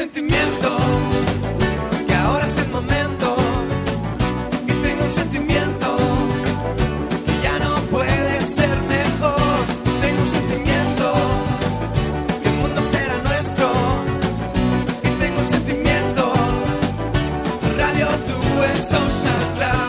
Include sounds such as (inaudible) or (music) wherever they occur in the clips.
sentimiento que ahora es el momento. Y tengo un sentimiento que ya no puede ser mejor. Tengo un sentimiento que el mundo será nuestro. Y tengo un sentimiento Radio 2 Social Club.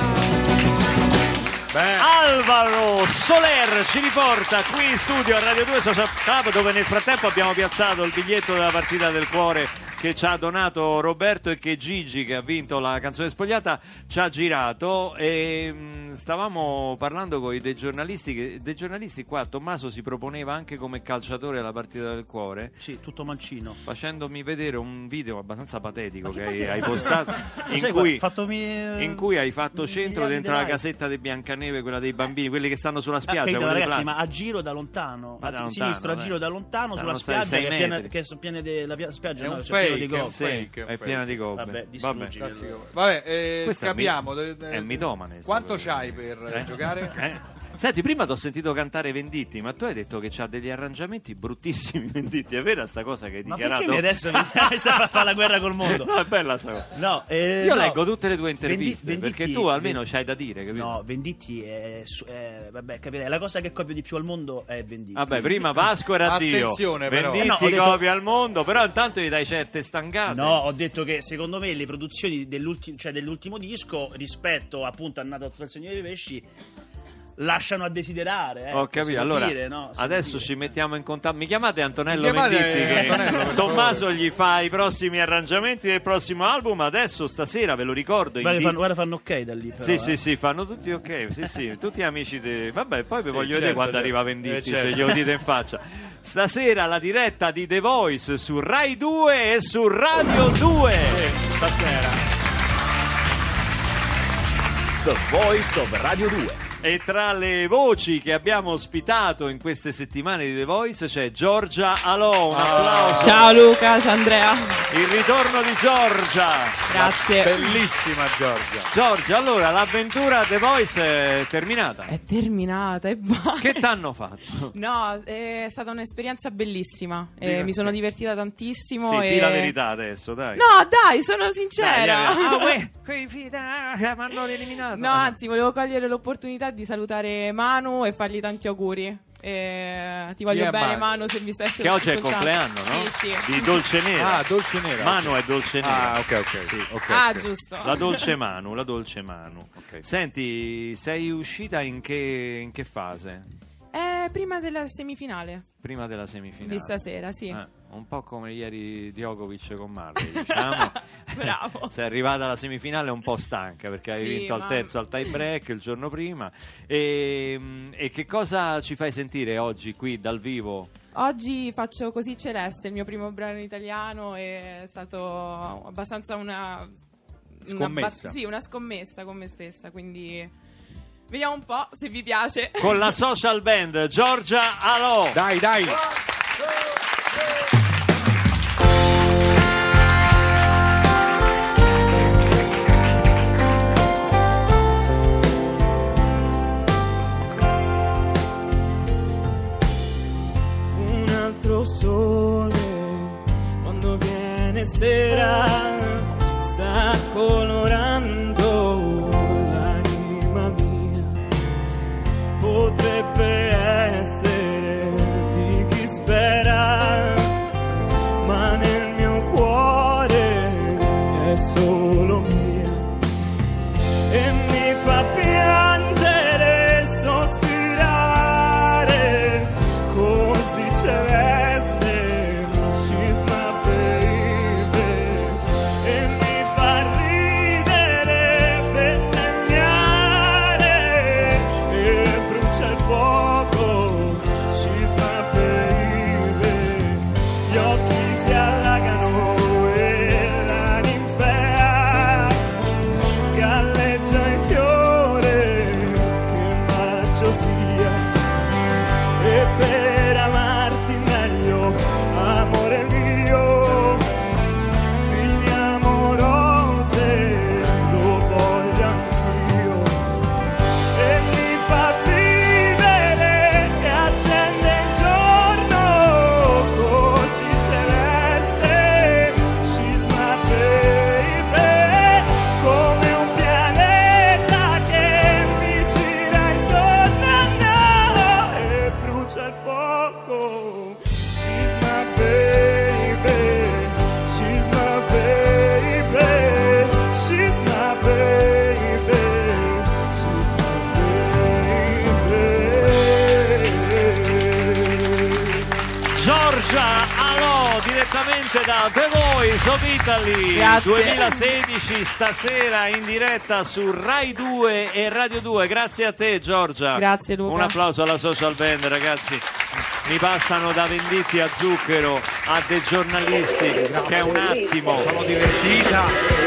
Alvaro Soler ci riporta qui in studio a Radio 2 Social Club dove nel frattempo abbiamo piazzato il biglietto della partita del cuore che ci ha donato Roberto e che Gigi che ha vinto la canzone spogliata ci ha girato e mh, stavamo parlando con i dei giornalisti che dei giornalisti qua Tommaso si proponeva anche come calciatore alla partita del cuore Sì, tutto mancino. facendomi vedere un video abbastanza patetico che hai, hai postato (laughs) in Sai, cui, fattomi, in cui hai fatto centro dentro la casetta di Biancaneve, quella dei bambini, quelli che stanno sulla spiaggia. dei ragazzi, plastica. ma a giro da lontano, Ma da a lontano, sinistro, a giro da lontano Saranno sulla spiaggia che è, piena, che sono piene de- la pia- spiaggia È no, un è fake, di gobbe. È piena di gobbe. Vabbè, Vabbè. distruggi. Vabbè, eh, capiamo. mi- è mitomane, Quanto c'hai per eh, giocare? Eh? Senti, prima ti ho sentito cantare Venditti, ma tu hai detto che c'ha degli arrangiamenti bruttissimi (laughs) Venditti. È vera sta cosa che hai Ma dichiarato? perché mi adesso mi (laughs) fa fa la guerra col mondo? No, è bella sta cosa. No, eh, Io no. leggo tutte le tue interviste Venditti- perché tu almeno Ven- c'hai da dire, capito? No, Venditti è, è- vabbè, capire, la cosa che copio di più al mondo è Venditti. Vabbè, prima Vasco era Dio. Attenzione, però. Venditti Eh, no, ho detto- copia al mondo, però intanto gli dai certe stangate. No, ho detto che secondo me le produzioni dell'ultimo, cioè dell'ultimo disco rispetto appunto a Nato al Signore dei Pesci lasciano a desiderare. Eh. Ho capito, allora dire, no? Adesso dire. ci mettiamo in contatto. Mi chiamate Antonello Mi chiamate Venditti che Antonello, Tommaso gli fa i prossimi arrangiamenti del prossimo album. Adesso stasera ve lo ricordo. Guarda, di- fanno, guarda, fanno ok da lì. Però, Sì, eh. sì, sì, fanno tutti ok. Sì, sì, (laughs) tutti amici. De... Vabbè, poi vi voglio vedere certo, quando certo. arriva Venditti, Eh, certo. se glielo dite in faccia. Stasera la diretta di The Voice su Rai 2 e su Radio 2. Stasera. The Voice of Radio 2. E tra le voci che abbiamo ospitato in queste settimane di The Voice c'è Giorgia Alò. Un applauso. Ciao Luca, ciao Andrea, Il ritorno di Giorgia. grazie. Bellissima Giorgia. Giorgia, allora l'avventura The Voice è terminata. È terminata e basta. Che t'hanno fatto? (laughs) No, è stata un'esperienza bellissima. Eh, mi sono divertita tantissimo. Sì, e... di la verità adesso, dai. No, dai, sono Dai, sincera. (laughs) dai, dai. Ah, uè, quei figli da- mi hanno eliminato. no, anzi, volevo cogliere l'opportunità di salutare Manu e fargli tanti auguri. Eh, ti voglio bene, Manu? Manu, se mi stessi Che oggi è il compleanno, no? Sì, sì. Di Dolce Nera. Ah, Dolce Nera. Manu è Dolce Nera. Ah, ok, ok. Sì. ok, Ah, ok. giusto. La Dolce Manu, la Dolce Manu. Ok. Senti, sei uscita in che, in che fase? Eh, prima della semifinale Prima della semifinale. di stasera, sì. Eh, un po' come ieri Djokovic con Marley, diciamo. (laughs) Bravo. (laughs) Sei arrivata alla semifinale un po' stanca perché hai Sì, vinto al ma- terzo al tie break il giorno prima. E, e che cosa ci fai sentire oggi qui dal vivo? Oggi faccio Così Celeste, il mio primo brano in italiano, è stato abbastanza una... una Scommessa. ba- sì, una scommessa con me stessa, quindi vediamo un po' se vi piace. Con la social band Giorgia Alò. Dai, dai. Sera, sta colorando The Voice of Italy Grazie. 2016 stasera in diretta su Rai 2 e Radio 2 grazie a te Giorgia Grazie, Luca. un applauso alla social band ragazzi mi passano da venditi a zucchero a dei giornalisti che è un attimo Sono divertita,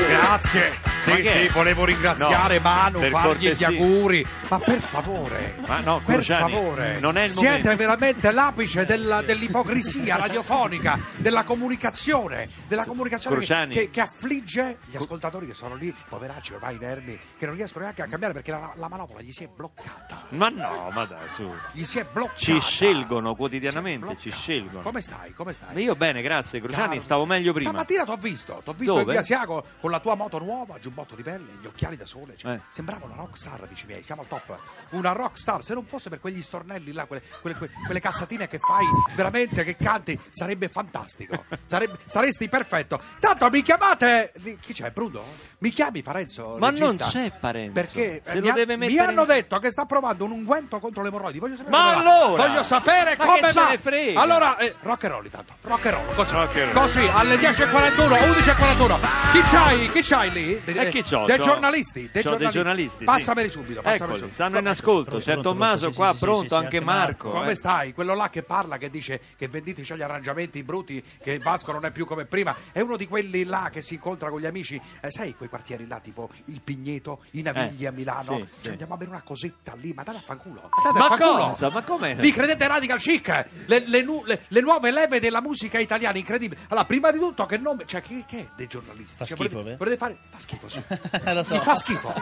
grazie. Sì, sì, volevo ringraziare No, Manu, per fargli cortesia. gli auguri. Ma per favore, Ma no, per Cruciani, favore, non è il siete momento. veramente l'apice della- dell'ipocrisia radiofonica, della comunicazione, della comunicazione che, che- che affligge gli ascoltatori che sono lì, poveracci ormai inermi, che non riescono neanche a cambiare perché la, la manopola gli si è bloccata. ma no ma dai su Gli si è bloccata. ci scelgono quotidianamente ci scelgono Come stai? Come stai? io bene grazie Cruciani Caro, stavo meglio prima Stamattina ti ho visto, ti ho visto Dove? in via Asiago con la tua moto nuova, giubbotto di pelle, gli occhiali da sole. Cioè, Eh. Sembrava una rock star, amici miei, siamo al top. Una rock star, se non fosse per quegli stornelli là, quelle, quelle- que- quelle cazzatine che fai, veramente che canti, sarebbe fantastico. Sarebbe- saresti perfetto. Tanto mi chiamate. Chi c'è, Bruno? Mi chiami Parenzo? Ma regista? non c'è Parenzo. Perché Se eh, lo mi, ha- deve mi mettere hanno in- detto che sta provando un unguento contro le emorroidi. Voglio sapere Ma come va. allora? Voglio sapere Ma come che ce va. ne frega? Allora, eh, rock and roll intanto. Rock and roll, così. Rock and roll. Così, alle 10.41, 11.41. Chi c'hai? Chi c'hai lì? De- E chi c'ho? Dei C'ho- giornalisti. Dei c'ho dei giornalisti, sì. Passameli subito. passameli Eccoli, subito. stanno in ascolto. C'è Tommaso sì, qua, sì, pronto, anche Marco. Come eh. stai? Quello là che parla, che dice che Venditti c'ha gli arrangiamenti brutti, che Vasco non è più come prima, è uno di quelli là che si incontra con gli amici, eh, sai quei quartieri là tipo il Pigneto, i Navigli Eh, a Milano, sì, Cioè, sì. andiamo a bere una cosetta lì, ma date a fanculo. Date Ma a fanculo. cosa? Ma come? Vi credete radical chic? Le, le nu- le- le nuove leve della musica italiana, incredibile. Allora, prima di tutto che nome, cioè che, che è dei giornalisti? Fa Cioè, schifo, volete, eh? volete fare fa schifo, (laughs) Lo so. Mi fa schifo.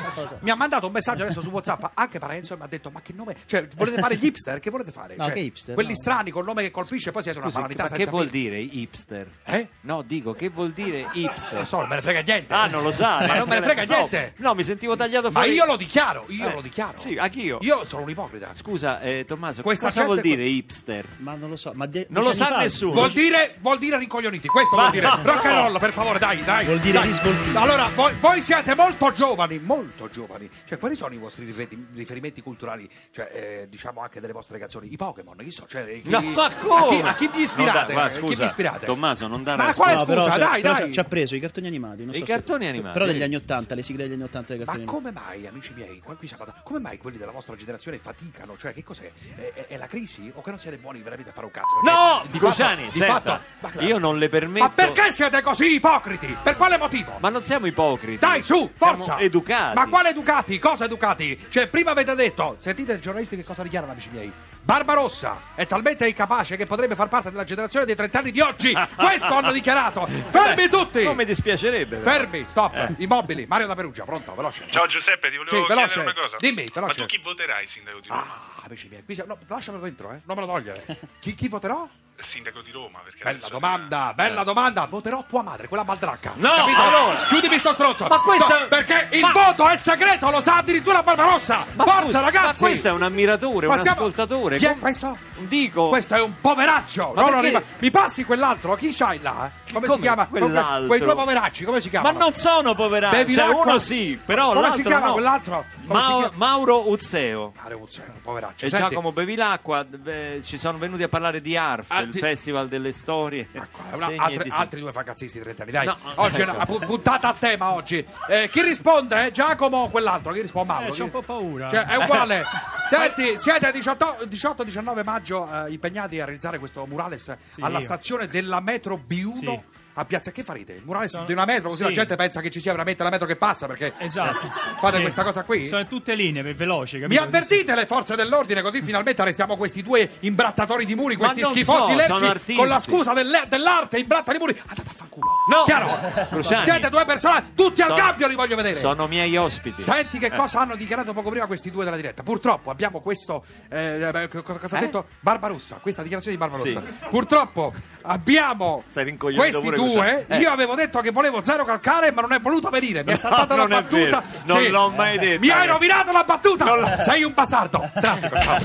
Mi ha mandato un messaggio adesso su WhatsApp anche Parenzo e mi ha detto: Ma che nome? Cioè, volete fare gli hipster? Che volete fare? No, Cioè, che hipster? Quelli No. strani col nome che colpisce, poi siete una banalità ma che vuol fine. dire hipster? Eh? No, dico, che vuol dire hipster? Non so, non me ne frega niente. Ah, non lo sa. (laughs) Ma eh? non me ne frega No, niente. No, mi sentivo tagliato Ma fuori. io lo dichiaro, io Eh, lo dichiaro. sì, anch'io. Io sono un ipocrita. Scusa, eh, Tommaso, Questa cosa vuol dire hipster? Ma non lo so. Ma de- Non lo sa nessuno. Vuol dire, vuol dire rincoglioniti, questo Ma vuol dire. no, Rock and no. roll, per favore, dai, dai. Vuol dire dai. risvoltini. Allora, voi, voi siete molto giovani, molto giovani. Cioè, quali sono i vostri riferimenti, riferimenti culturali? Cioè, eh, diciamo anche delle vostre canzoni? I Pokémon, chi so? Cioè, chi- No, ma A come? chi, a chi vi ispirate? Non da- guarda, A chi vi scusa, ispirate? Tommaso, non dare Ma quale No, però scusa? dai, però dai. c'ha- ci ha preso i cartoni animati. non I so cartoni se- animati. Però degli anni 80, le sigle degli anni 80 dei Ma cartoni animati. come mai, amici miei, qui siamo da- come mai quelli della vostra generazione faticano? Cioè, che cos'è? È, è- è la crisi? O che non siete buoni veramente a fare un cazzo? Perché No, di fatto- di senta, fatto- ma- io non le permetto. Ma perché siete così ipocriti? Per quale motivo? Ma non siamo ipocriti. Dai, su, Siamo forza! educati. Ma quale educati? Cosa educati? Cioè, prima avete detto, sentite i giornalisti che cosa dichiarano, amici miei. Barbarossa è talmente incapace che potrebbe far parte della generazione dei 30 anni di oggi. (laughs) Questo hanno dichiarato. Fermi tutti! Non mi dispiacerebbe. però. Fermi, stop, immobili. Mario da Perugia, pronto, veloce. Ciao Giuseppe, ti volevo Sì, veloce. chiedere una cosa. Dimmi, veloce. Ma tu chi voterai sindaco di Roma? Ah, amici miei, qui siamo- no, lasciamelo dentro, eh. Non me lo togliere. (laughs) Chi, chi voterò? Il sindaco di Roma, perché Bella domanda, bella domanda. Voterò tua madre, quella baldracca. No, Capito? allora. Chiudimi sto stronzo. Ma questo- No, perché il Ma- voto è segreto, lo sa addirittura Barbarossa. Ma Forza, scusa, ragazzi. Ma questo è un ammiratore, Ma un stiamo- ascoltatore. Chi è questo? Dico. Questo è un poveraccio. Ma No, no, perché- mi, mi passi quell'altro? Chi c'hai là? Come, si Come chiama? quell'altro? Quei due poveracci, come si Ma chiamano? non sono poveracci. Bevi Cioè, l'acqua? uno sì, però Come l'altro si chiama no. quell'altro? Come si Mau- chiama? Mauro Uzzeo. Mario Muzzeno, poveraccio. E Senti, Giacomo Bevilacqua eh, ci sono venuti a parlare di ARF, Ah, il ti- Festival delle Storie. Ecco, (laughs) una- altre- disegni. altri due fagazzisti di 30 anni, dai. No, (laughs) oggi è ecco. una pu- puntata a tema oggi. Eh, chi risponde? Eh, Giacomo o quell'altro? Chi risponde? Mauro? Eh, c'ho un po' paura. Cioè, è uguale. (laughs) Senti, siete 18-19 maggio eh, impegnati a realizzare questo murales alla io. stazione della metro B1 Sì. A Piazza. Che farete? Il murales Sono- di una metro, così sì. la gente pensa che ci sia veramente la metro che passa perché Esatto. fate Sì. questa cosa qui? Sono tutte linee, per veloci, Mi capito? avvertite le forze dell'ordine così finalmente arrestiamo questi due imbrattatori di muri, questi schifosi so, lecci con la scusa delle- dell'arte imbrattano i muri. Andate a fanculo. No. Chiaro? Cruciani. Siete due persone, tutti al Sono- cambio li voglio vedere. Sono miei ospiti. Senti che Eh. cosa hanno dichiarato poco prima questi due della diretta. Purtroppo abbiamo questo. eh, beh, cosa, cosa ha Eh? detto? Barbarossa. Questa dichiarazione di Barbarossa. Sì. Purtroppo abbiamo questi pure due. Eh. Io avevo detto che volevo zero calcare, ma non è voluto venire. Mi è No, saltata la non è battuta. Non Sì. l'ho mai detto. Mi hai rovinato la battuta. Sei un bastardo. Traffico, ciao.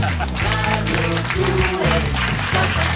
(laughs)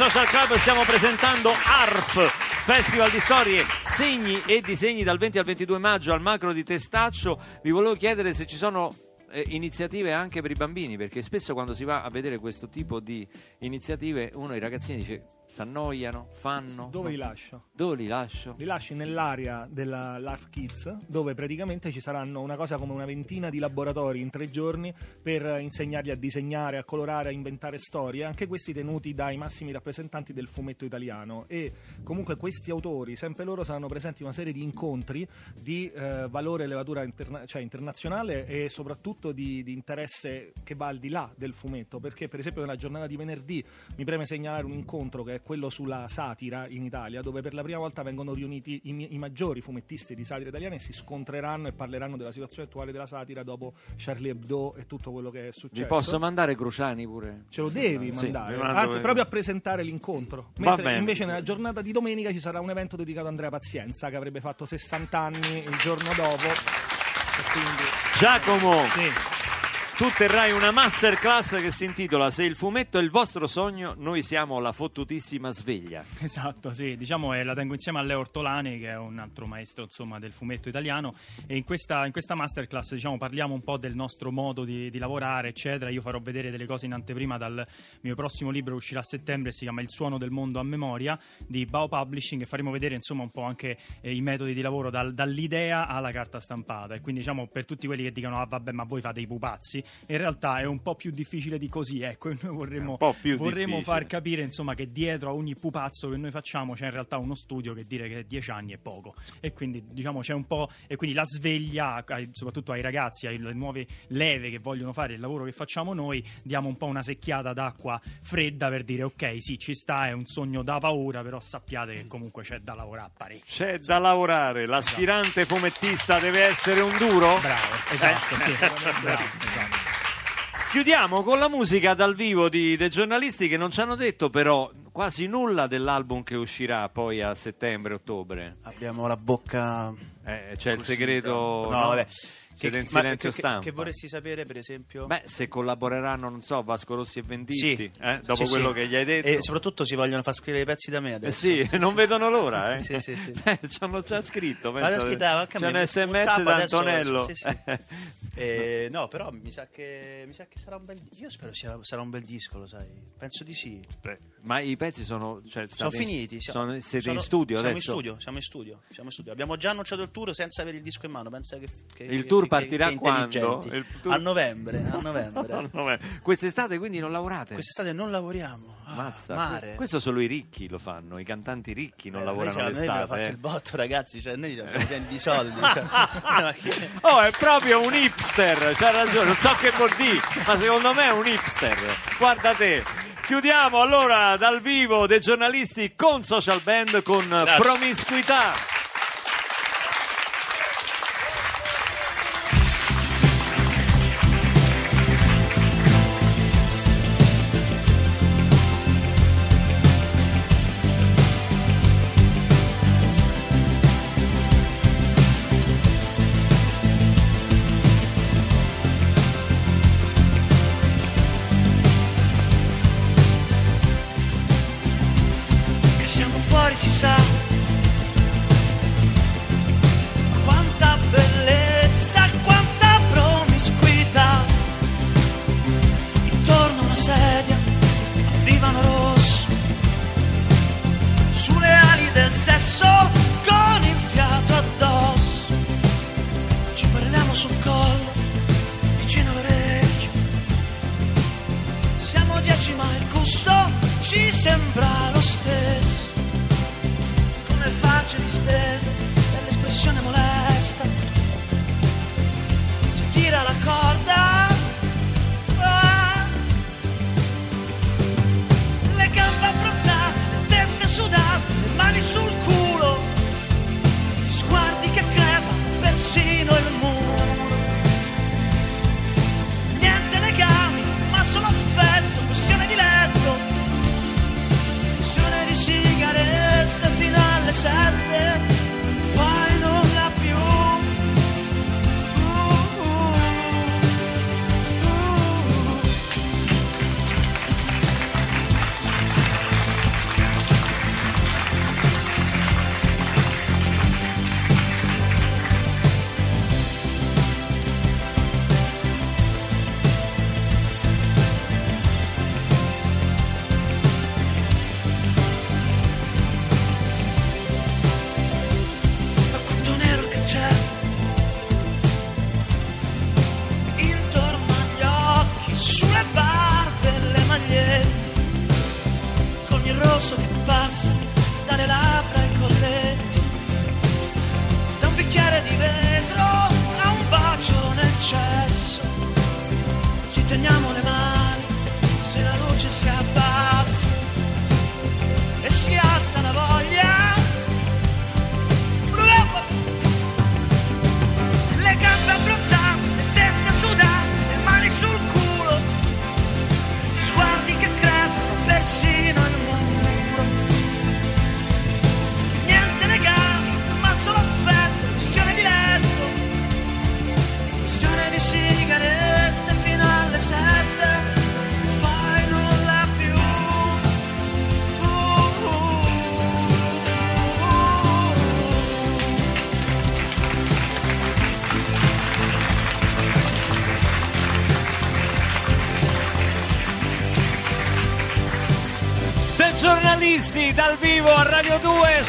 Social Club stiamo presentando ARF Festival di storie, segni e disegni dal 20 al 22 maggio al macro di Testaccio. Vi volevo chiedere se ci sono eh, iniziative anche per i bambini perché spesso quando si va a vedere questo tipo di iniziative uno i ragazzini dice si annoiano, fanno Dove li lascio? dove li lascio? Li lasci nell'area della Life Kids, dove praticamente ci saranno una cosa come una ventina di laboratori in tre giorni per insegnargli a disegnare, a colorare, a inventare storie, anche questi tenuti dai massimi rappresentanti del fumetto italiano. E comunque questi autori, sempre loro, saranno presenti in una serie di incontri di eh, valore e levatura interna- cioè internazionale e soprattutto di, di interesse che va al di là del fumetto, perché per esempio nella giornata di venerdì mi preme segnalare un incontro che è quello sulla satira in Italia, dove per la prima volta vengono riuniti i, i maggiori fumettisti di satira italiana e si scontreranno e parleranno della situazione attuale della satira dopo Charlie Hebdo e tutto quello che è successo. Vi posso mandare Cruciani pure? Ce lo devi Sì, mandare, anzi proprio a presentare l'incontro. Va Mentre bene. invece nella giornata di domenica ci sarà un evento dedicato a Andrea Pazienza che avrebbe fatto 60 anni il giorno dopo. Quindi Giacomo sì. Tu terrai una masterclass che si intitola Se il fumetto è il vostro sogno, noi siamo la fottutissima sveglia. (laughs) Esatto, sì, diciamo eh, la tengo insieme a Leo Ortolani che è un altro maestro insomma, del fumetto italiano. E in questa, in questa masterclass diciamo, parliamo un po' del nostro modo di, di lavorare eccetera, io farò vedere delle cose in anteprima dal mio prossimo libro che uscirà a settembre, si chiama Il suono del mondo a memoria di Bao Publishing e faremo vedere insomma un po' anche eh, i metodi di lavoro dal- dall'idea alla carta stampata. E quindi diciamo per tutti quelli che dicono ah vabbè ma voi fate i pupazzi, in realtà è un po' più difficile di così, ecco, e noi vorremmo, vorremmo far capire insomma che dietro a ogni pupazzo che noi facciamo c'è in realtà uno studio che dire che 10 anni è poco. E quindi diciamo c'è un po' e quindi la sveglia soprattutto ai ragazzi alle nuove leve che vogliono fare il lavoro che facciamo noi diamo un po' una secchiata d'acqua fredda per dire ok sì ci sta è un sogno da paura però sappiate che comunque c'è da lavorare parecchio. C'è da lavorare, l'aspirante fumettista deve essere un duro? bravo esatto sì. Bravo esatto Chiudiamo con la musica dal vivo di, dei giornalisti che non ci hanno detto però quasi nulla dell'album che uscirà poi a settembre-ottobre. Abbiamo la bocca. Eh, c'è il segreto... No, vabbè. Siete in silenzio che- stampa. Che vorresti sapere, per esempio? Beh, se collaboreranno, non so, Vasco Rossi e Venditti, Sì. eh, dopo Sì, quello sì. che gli hai detto. E soprattutto si vogliono far scrivere i pezzi da me Eh adesso. sì, non vedono l'ora, eh? Sì, sì, sì. Beh, (laughs) ci hanno già scritto, a c'è un sms da Antonello. (laughs) Eh, no, però mi sa che mi sa che sarà un bel Io spero sia, sarà un bel disco, lo sai. Penso di sì. Ma i pezzi sono... Cioè, Sono finiti. sono- siamo- siete sono- in studio siamo adesso? In studio, siamo in studio, siamo in studio. Abbiamo già annunciato il tour senza avere il disco in mano. Pensa che, che- Il che- tour che- partirà che quando? Il (laughs) A novembre. A novembre. No, no, beh, Quest'estate quindi non lavorate? Quest'estate non lavoriamo. Ah, Mazza, mare. Questo solo i ricchi lo fanno, i cantanti ricchi non Eh, lavorano cioè, noi abbiamo l'estate. fatto eh. il botto, ragazzi. Cioè, noi abbiamo pieni di soldi. cioè. (laughs) Che- Oh, è proprio un hipster, c'ha ragione, non so che vuol dire, ma secondo me è un hipster. Guarda te. Chiudiamo allora dal vivo dei giornalisti con Social Band con promiscuità. Che passa dalle labbra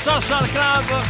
Social Club.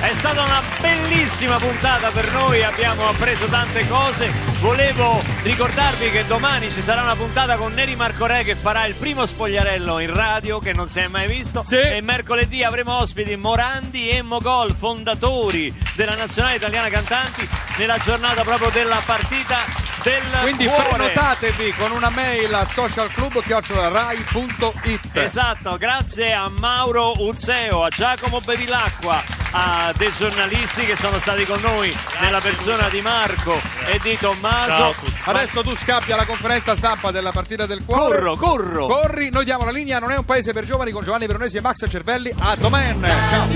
È stata una bellissima puntata per noi, abbiamo appreso tante cose. Volevo ricordarvi che domani ci sarà una puntata con Neri Marco Re che farà il primo spogliarello in radio che non si è mai visto. E mercoledì avremo ospiti Morandi e Mogol, fondatori della Nazionale Italiana Cantanti, nella giornata proprio della partita del Quindi cuore. prenotatevi con una mail a socialclub.rai.it Esatto, grazie a Mauro Uzzeo, a Giacomo Bevilacqua, a dei giornalisti che sono stati con noi nella persona di Marco e di Tommaso. Adesso tu scappi alla conferenza stampa della partita del cuore. Corro, corro. Corri, noi diamo la linea, non è un paese per giovani con Giovanni Veronesi e Max Cervelli. A domen. Ciao.